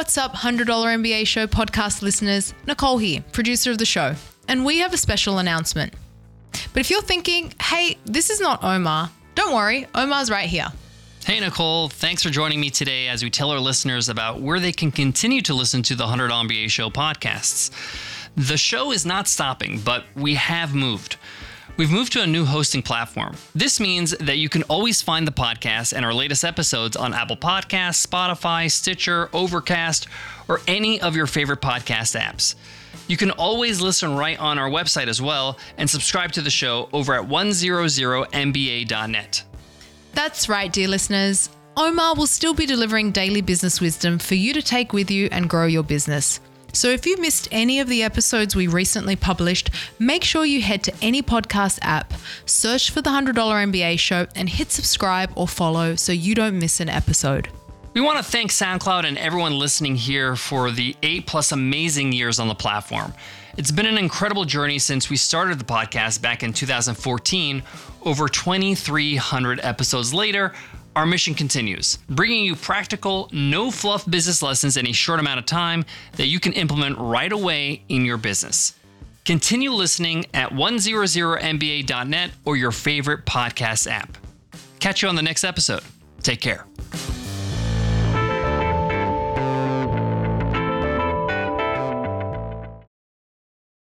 What's up, $100 MBA Show podcast listeners? Nicole here, producer of the show. And we have a special announcement. But if you're thinking, hey, this is not Omar, don't worry, Omar's right here. Hey, Nicole, thanks for joining me today as we tell our listeners about where they can continue to listen to the $100 MBA Show podcasts. The show is not stopping, but we have moved. We've moved to a new hosting platform. This means that you can always find the podcast and our latest episodes on Apple Podcasts, Spotify, Stitcher, Overcast, or any of your favorite podcast apps. You can always listen right on our website as well and subscribe to the show over at 100mba.net. That's right, dear listeners. Omar will still be delivering daily business wisdom for you to take with you and grow your business. So if you missed any of the episodes we recently published, make sure you head to any podcast app, search for the $100 MBA show, and hit subscribe or follow so you don't miss an episode. We want to thank SoundCloud and everyone listening here for the eight plus amazing years on the platform. It's been an incredible journey since we started the podcast back in 2014. Over 2,300 episodes later, our mission continues, bringing you practical, no fluff business lessons in a short amount of time that you can implement right away in your business. Continue listening at 100mba.net or your favorite podcast app. Catch you on the next episode. Take care.